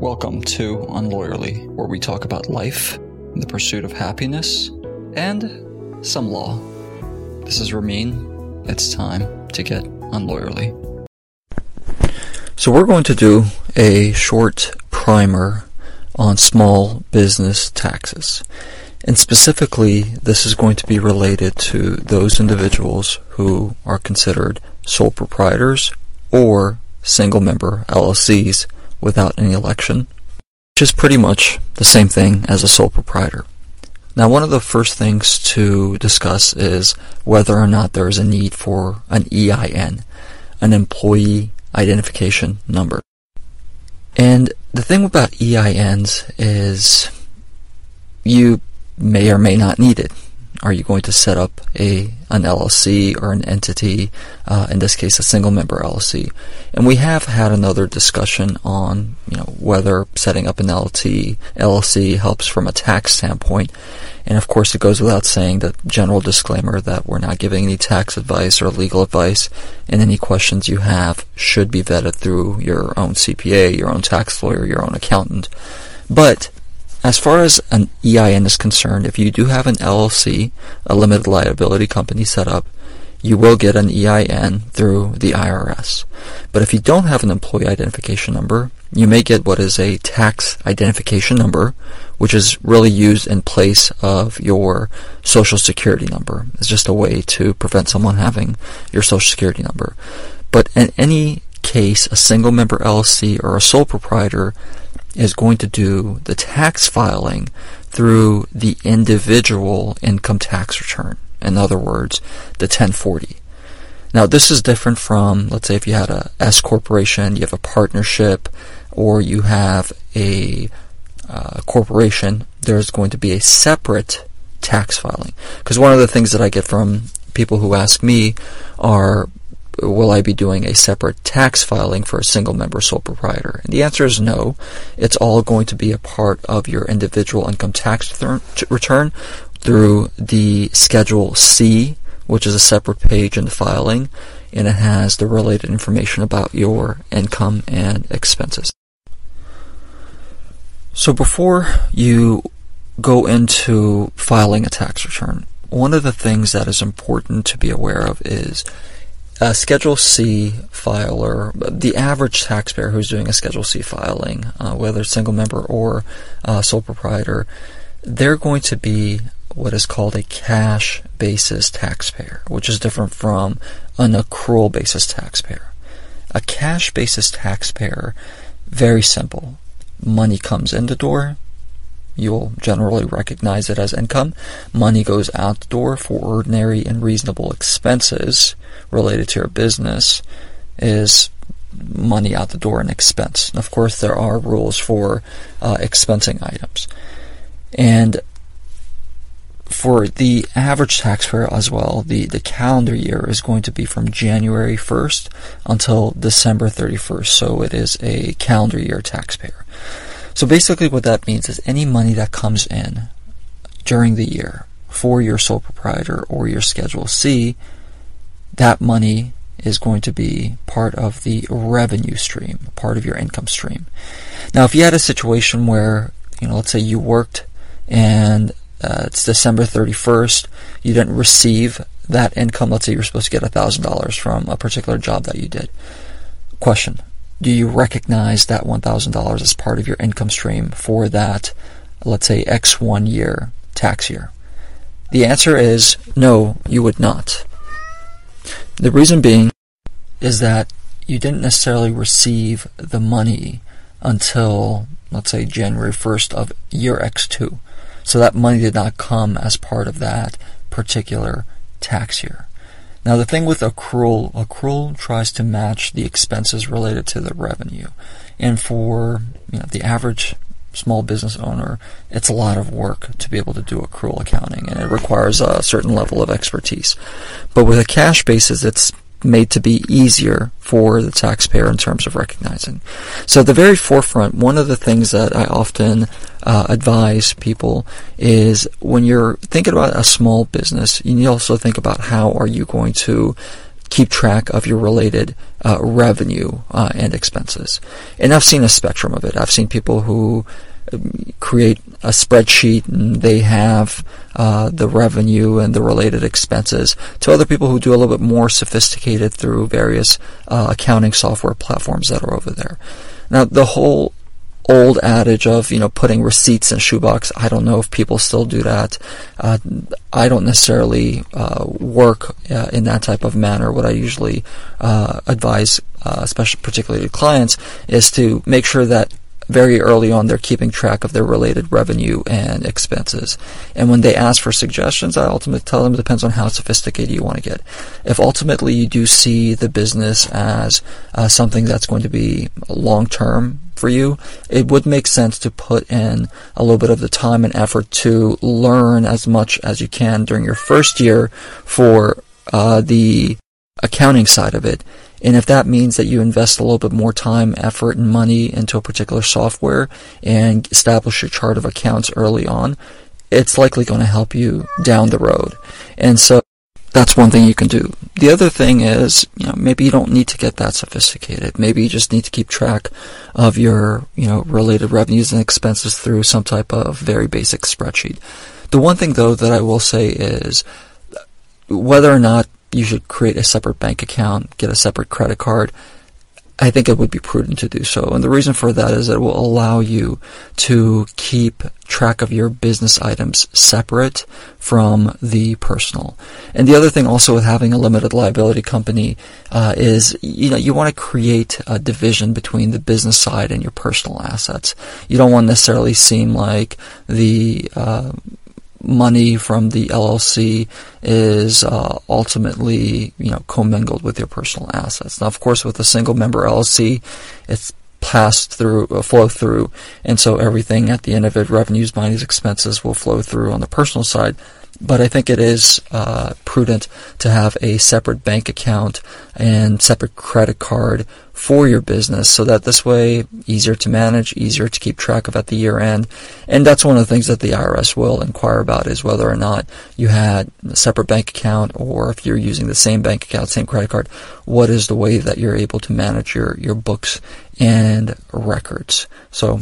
Welcome to Unlawyerly, where we talk about life, the pursuit of happiness, and some law. This is Ramin. It's time to get unlawyerly. So, we're going to do a short primer on small business taxes. And specifically, this is going to be related to those individuals who are considered sole proprietors or single member LLCs without any election, which is pretty much the same thing as a sole proprietor. Now, one of the first things to discuss is whether or not there is a need for an EIN, an employee identification number. And the thing about EINs is you may or may not need it. Are you going to set up a an LLC or an entity? Uh, in this case, a single member LLC. And we have had another discussion on you know whether setting up an LLC LLC helps from a tax standpoint. And of course, it goes without saying the general disclaimer that we're not giving any tax advice or legal advice, and any questions you have should be vetted through your own CPA, your own tax lawyer, your own accountant. But as far as an EIN is concerned, if you do have an LLC, a limited liability company set up, you will get an EIN through the IRS. But if you don't have an employee identification number, you may get what is a tax identification number, which is really used in place of your social security number. It's just a way to prevent someone having your social security number. But in any case, a single member LLC or a sole proprietor is going to do the tax filing through the individual income tax return. In other words, the 1040. Now, this is different from, let's say, if you had a S corporation, you have a partnership, or you have a uh, corporation, there's going to be a separate tax filing. Because one of the things that I get from people who ask me are, will I be doing a separate tax filing for a single member sole proprietor? And the answer is no. It's all going to be a part of your individual income tax return through the Schedule C, which is a separate page in the filing, and it has the related information about your income and expenses. So before you go into filing a tax return, one of the things that is important to be aware of is a Schedule C filer, the average taxpayer who's doing a Schedule C filing, uh, whether single member or uh, sole proprietor, they're going to be what is called a cash basis taxpayer, which is different from an accrual basis taxpayer. A cash basis taxpayer, very simple. Money comes in the door, you'll generally recognize it as income. Money goes out the door for ordinary and reasonable expenses related to your business is money out the door and expense. And of course, there are rules for uh, expensing items. And for the average taxpayer as well, the, the calendar year is going to be from January 1st until December 31st. So it is a calendar year taxpayer. So basically what that means is any money that comes in during the year for your sole proprietor or your Schedule C, that money is going to be part of the revenue stream, part of your income stream. Now, if you had a situation where, you know, let's say you worked and uh, it's December 31st, you didn't receive that income, let's say you're supposed to get $1,000 from a particular job that you did. Question do you recognize that $1,000 as part of your income stream for that, let's say, X one year tax year? The answer is no, you would not. The reason being is that you didn't necessarily receive the money until, let's say, January 1st of year X2. So that money did not come as part of that particular tax year. Now the thing with accrual, accrual tries to match the expenses related to the revenue. And for you know, the average small business owner, it's a lot of work to be able to do accrual accounting and it requires a certain level of expertise. But with a cash basis, it's made to be easier for the taxpayer in terms of recognizing. So at the very forefront, one of the things that I often uh, advise people is when you're thinking about a small business, you need to also think about how are you going to keep track of your related uh, revenue uh, and expenses. And I've seen a spectrum of it. I've seen people who create a spreadsheet and they have uh, the revenue and the related expenses to other people who do a little bit more sophisticated through various uh, accounting software platforms that are over there. Now, the whole old adage of you know putting receipts in shoebox. I don't know if people still do that. Uh, I don't necessarily uh, work uh, in that type of manner. What I usually uh, advise, uh, especially particularly to clients, is to make sure that very early on they're keeping track of their related revenue and expenses. And when they ask for suggestions, I ultimately tell them it depends on how sophisticated you want to get. If ultimately you do see the business as uh, something that's going to be long term for you, it would make sense to put in a little bit of the time and effort to learn as much as you can during your first year for uh, the accounting side of it. And if that means that you invest a little bit more time, effort, and money into a particular software and establish your chart of accounts early on, it's likely going to help you down the road. And so that's one thing you can do. The other thing is, you know, maybe you don't need to get that sophisticated. Maybe you just need to keep track of your, you know, related revenues and expenses through some type of very basic spreadsheet. The one thing though that I will say is whether or not you should create a separate bank account, get a separate credit card, I think it would be prudent to do so. And the reason for that is it will allow you to keep track of your business items separate from the personal. And the other thing also with having a limited liability company uh, is, you know, you want to create a division between the business side and your personal assets. You don't want to necessarily seem like the uh, money from the LLC is uh, ultimately, you know, commingled with your personal assets. Now, of course, with a single member LLC, it's passed through, uh, flow through, and so everything at the end of it, revenues minus expenses, will flow through on the personal side. But I think it is uh, prudent to have a separate bank account and separate credit card for your business so that this way easier to manage, easier to keep track of at the year end. And that's one of the things that the IRS will inquire about is whether or not you had a separate bank account or if you're using the same bank account, same credit card, what is the way that you're able to manage your, your books and records. So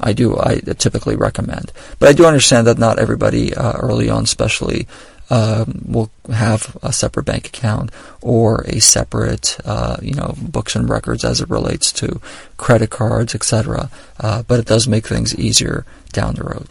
I do, I typically recommend. But I do understand that not everybody uh, early on, especially, um, will have a separate bank account or a separate, uh, you know, books and records as it relates to credit cards, etc. Uh, but it does make things easier down the road.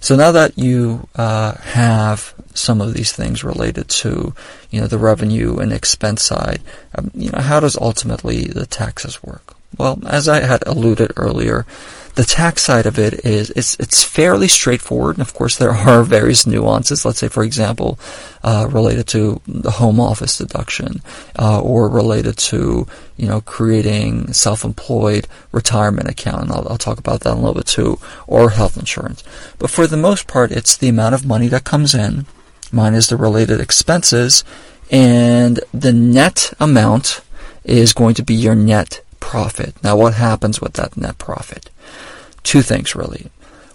So now that you uh, have some of these things related to, you know, the revenue and expense side, um, you know, how does ultimately the taxes work? Well, as I had alluded earlier, the tax side of it is it's it's fairly straightforward, and of course there are various nuances. Let's say, for example, uh, related to the home office deduction, uh, or related to you know creating self-employed retirement account. And I'll, I'll talk about that in a little bit too, or health insurance. But for the most part, it's the amount of money that comes in minus the related expenses, and the net amount is going to be your net profit. Now, what happens with that net profit? Two things really.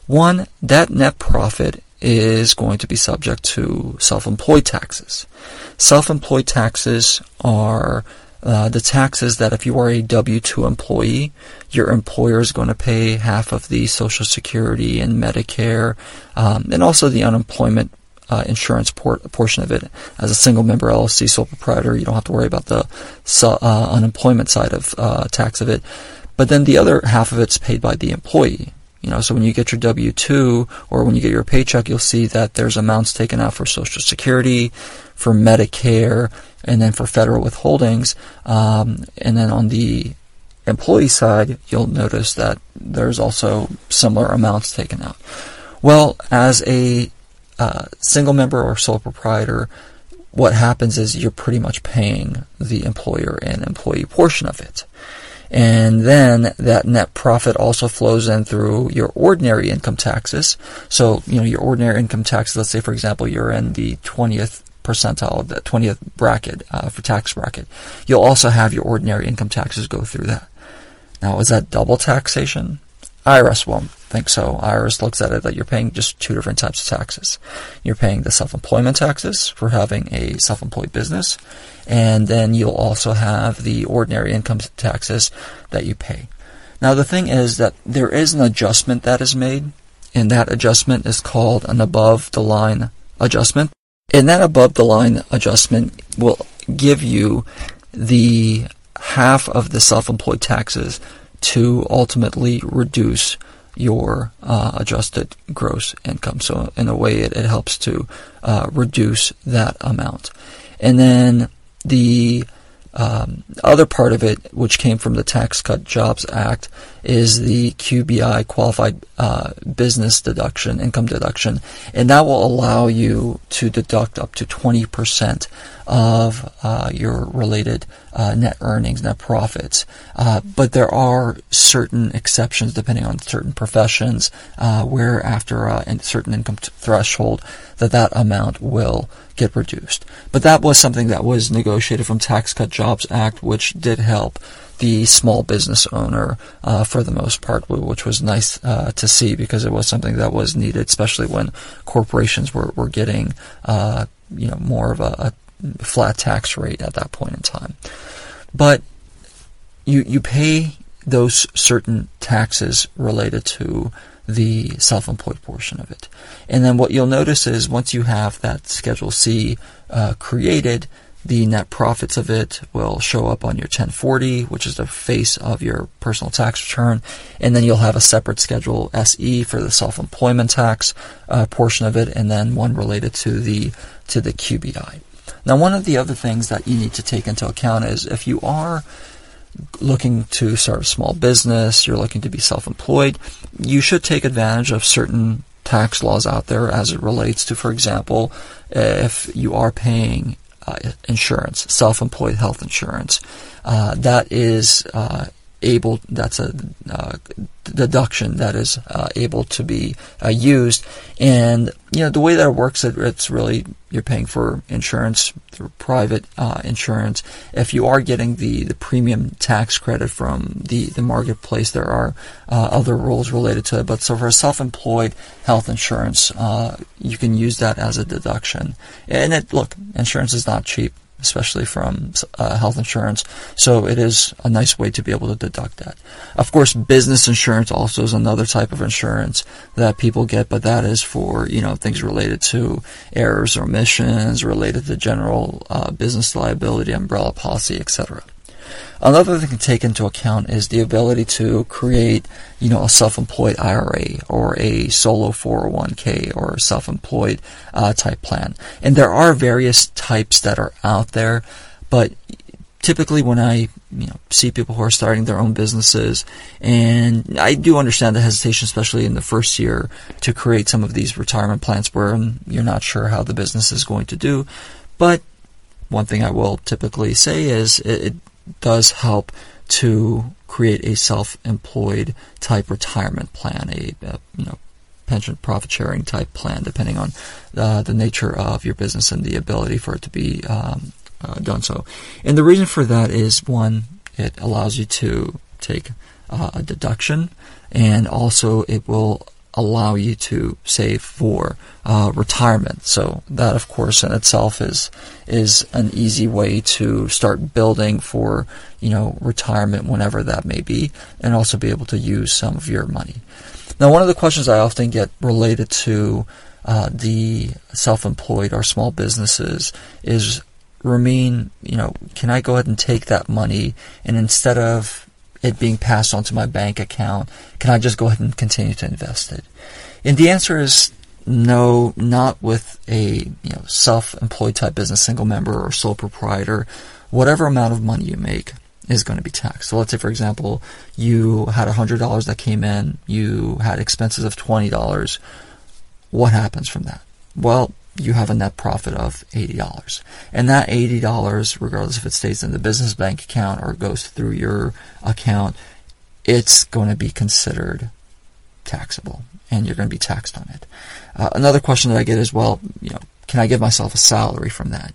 One, that net profit is going to be subject to self-employed taxes. Self-employed taxes are uh, the taxes that if you are a W-2 employee, your employer is going to pay half of the Social Security and Medicare, um, and also the unemployment uh, insurance por- portion of it. As a single member LLC sole proprietor, you don't have to worry about the uh, unemployment side of uh, tax of it. But then the other half of it's paid by the employee. You know, so when you get your W-2 or when you get your paycheck, you'll see that there's amounts taken out for Social Security, for Medicare, and then for federal withholdings. Um, and then on the employee side, you'll notice that there's also similar amounts taken out. Well, as a uh, single member or sole proprietor, what happens is you're pretty much paying the employer and employee portion of it. And then that net profit also flows in through your ordinary income taxes. So, you know, your ordinary income taxes, let's say, for example, you're in the 20th percentile, the 20th bracket uh, for tax bracket. You'll also have your ordinary income taxes go through that. Now, is that double taxation? IRS won't think so. IRS looks at it that you're paying just two different types of taxes. You're paying the self-employment taxes for having a self-employed business, and then you'll also have the ordinary income taxes that you pay. Now the thing is that there is an adjustment that is made, and that adjustment is called an above the line adjustment. And that above the line adjustment will give you the half of the self-employed taxes to ultimately reduce your uh, adjusted gross income. So in a way, it, it helps to uh, reduce that amount. And then the um, other part of it, which came from the Tax Cut Jobs Act, is the QBI qualified uh, business deduction, income deduction, and that will allow you to deduct up to 20% of uh, your related uh, net earnings, net profits. Uh, but there are certain exceptions depending on certain professions uh, where after a certain income t- threshold that that amount will get reduced. But that was something that was negotiated from Tax Cut Jobs Act, which did help the small business owner uh, for the most part, which was nice uh, to see because it was something that was needed, especially when corporations were, were getting uh, you know more of a, a flat tax rate at that point in time. But you you pay those certain taxes related to the self-employed portion of it. And then what you'll notice is once you have that Schedule C uh, created, the net profits of it will show up on your 1040, which is the face of your personal tax return, and then you'll have a separate Schedule SE for the self-employment tax uh, portion of it, and then one related to the to the QBI. Now, one of the other things that you need to take into account is if you are looking to start a small business, you're looking to be self-employed, you should take advantage of certain tax laws out there as it relates to, for example, if you are paying uh, insurance, self-employed health insurance, uh, that is uh, able that's a uh, deduction that is uh, able to be uh, used. And you know the way that it works it, it's really you're paying for insurance through private uh, insurance. If you are getting the the premium tax credit from the the marketplace there are uh, other rules related to it. But so for self-employed health insurance uh, you can use that as a deduction. And it look insurance is not cheap especially from uh, health insurance. So it is a nice way to be able to deduct that. Of course, business insurance also is another type of insurance that people get, but that is for you know things related to errors or omissions, related to general uh, business liability, umbrella policy, etc. Another thing to take into account is the ability to create, you know, a self-employed IRA or a solo 401k or self-employed uh, type plan. And there are various types that are out there, but typically when I you know see people who are starting their own businesses, and I do understand the hesitation, especially in the first year, to create some of these retirement plans where you're not sure how the business is going to do. But one thing I will typically say is it does help to create a self-employed type retirement plan, a, a you know pension profit sharing type plan, depending on uh, the nature of your business and the ability for it to be um, uh, done so. And the reason for that is one, it allows you to take uh, a deduction, and also it will allow you to save for uh, retirement. So that, of course, in itself is is an easy way to start building for you know retirement whenever that may be, and also be able to use some of your money. Now, one of the questions I often get related to uh, the self-employed or small businesses is, Ramin, you know, can I go ahead and take that money and instead of it being passed on to my bank account? Can I just go ahead and continue to invest it? And the answer is no, not with a you know self-employed type business, single member or sole proprietor. Whatever amount of money you make is going to be taxed. So let's say, for example, you had $100 that came in, you had expenses of $20. What happens from that? Well, you have a net profit of $80. And that $80, regardless if it stays in the business bank account or goes through your account, it's going to be considered taxable and you're going to be taxed on it. Uh, another question that I get is, well, you know, can I give myself a salary from that?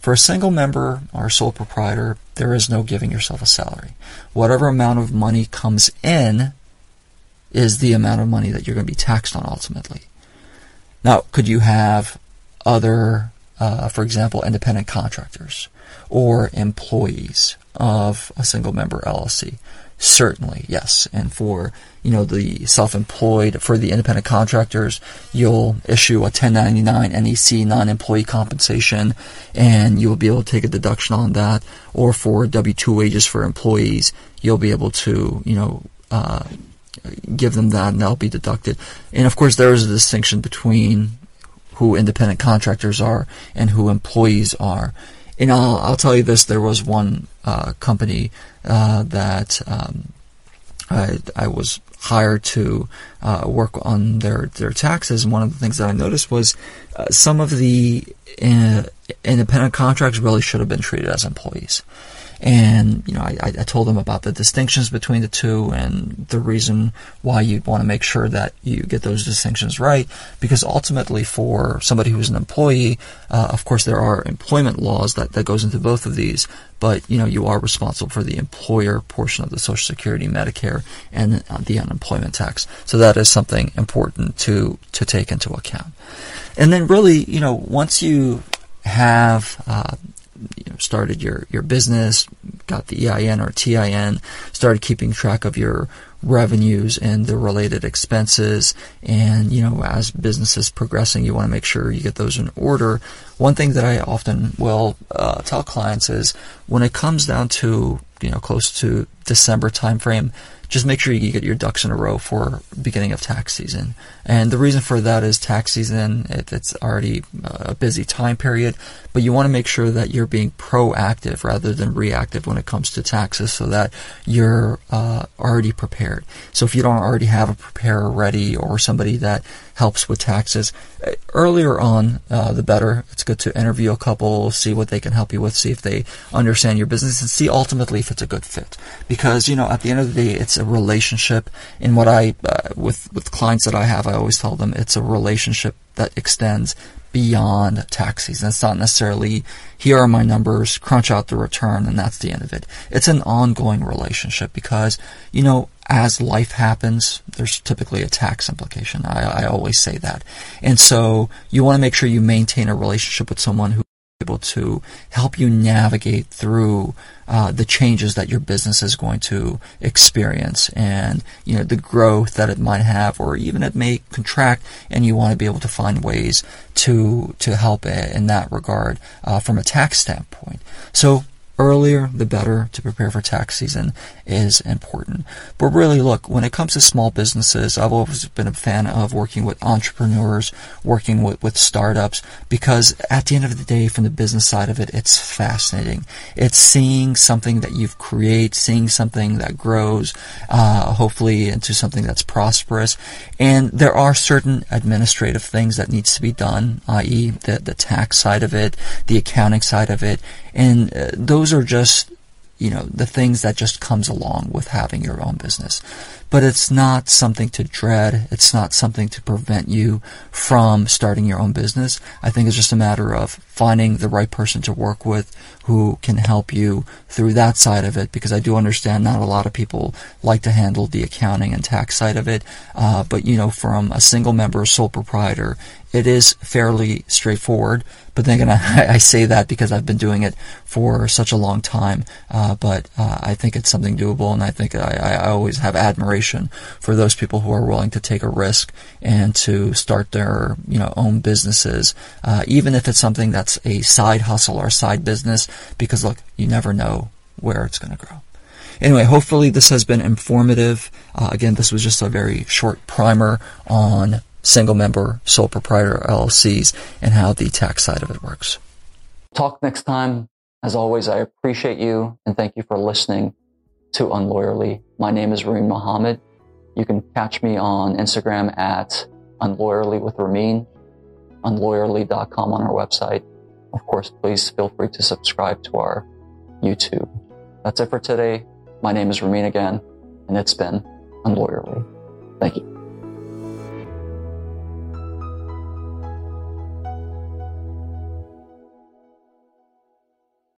For a single member or sole proprietor, there is no giving yourself a salary. Whatever amount of money comes in is the amount of money that you're going to be taxed on ultimately. Now, could you have other, uh, for example, independent contractors or employees of a single member LLC? Certainly, yes. And for, you know, the self-employed, for the independent contractors, you'll issue a 1099 NEC non-employee compensation and you'll be able to take a deduction on that. Or for W-2 wages for employees, you'll be able to, you know, uh, give them that and that'll be deducted. And of course, there is a distinction between who independent contractors are and who employees are. And I'll, I'll tell you this: there was one uh, company uh, that um, I, I, was hired to uh, work on their their taxes, and one of the things that I noticed was uh, some of the uh, independent contractors really should have been treated as employees. And, you know, I, I told them about the distinctions between the two and the reason why you'd want to make sure that you get those distinctions right. Because ultimately for somebody who's an employee, uh, of course there are employment laws that, that goes into both of these, but, you know, you are responsible for the employer portion of the Social Security, Medicare, and uh, the unemployment tax. So that is something important to, to take into account. And then really, you know, once you have uh, started your, your business, got the EIN or TIN, started keeping track of your revenues and the related expenses. And, you know, as business is progressing, you want to make sure you get those in order. One thing that I often will uh, tell clients is when it comes down to, you know, close to December timeframe, just make sure you get your ducks in a row for beginning of tax season. And the reason for that is tax season, it, it's already a busy time period, but you want to make sure that you're being proactive rather than reactive when it comes to taxes so that you're uh, already prepared. So if you don't already have a preparer ready or somebody that helps with taxes, uh, earlier on, uh, the better. It's good to interview a couple, see what they can help you with, see if they understand your business, and see ultimately if it's a good fit. Because, you know, at the end of the day, it's a relationship. In what I, uh, with, with clients that I have, I always tell them it's a relationship that extends beyond tax season. It's not necessarily, here are my numbers, crunch out the return, and that's the end of it. It's an ongoing relationship because, you know, as life happens, there's typically a tax implication. I, I always say that. And so you want to make sure you maintain a relationship with someone who able to help you navigate through uh, the changes that your business is going to experience and you know the growth that it might have or even it may contract and you want to be able to find ways to to help it in that regard uh, from a tax standpoint. So earlier the better to prepare for tax season is important. But really, look, when it comes to small businesses, I've always been a fan of working with entrepreneurs, working with, with startups, because at the end of the day, from the business side of it, it's fascinating. It's seeing something that you've created, seeing something that grows, uh, hopefully into something that's prosperous. And there are certain administrative things that needs to be done, i.e., the, the tax side of it, the accounting side of it, and uh, those are just you know, the things that just comes along with having your own business. But it's not something to dread. It's not something to prevent you from starting your own business. I think it's just a matter of finding the right person to work with who can help you through that side of it because I do understand not a lot of people like to handle the accounting and tax side of it. Uh, but you know, from a single member sole proprietor, it is fairly straightforward. But then again, I, I, say that because I've been doing it for such a long time. Uh, but uh, I think it's something doable, and I think I, I, always have admiration for those people who are willing to take a risk and to start their you know own businesses, uh, even if it's something that's a side hustle or side business. Because look, you never know where it's going to grow. Anyway, hopefully this has been informative. Uh, again, this was just a very short primer on single member sole proprietor LLCs and how the tax side of it works. Talk next time. As always, I appreciate you and thank you for listening to Unlawyerly. My name is Ramin Mohammed. You can catch me on Instagram at unlawyerly with Ramin, unlawyerly.com on our website. Of course, please feel free to subscribe to our YouTube. That's it for today. My name is Ramin again, and it's been Unlawyerly. Thank you.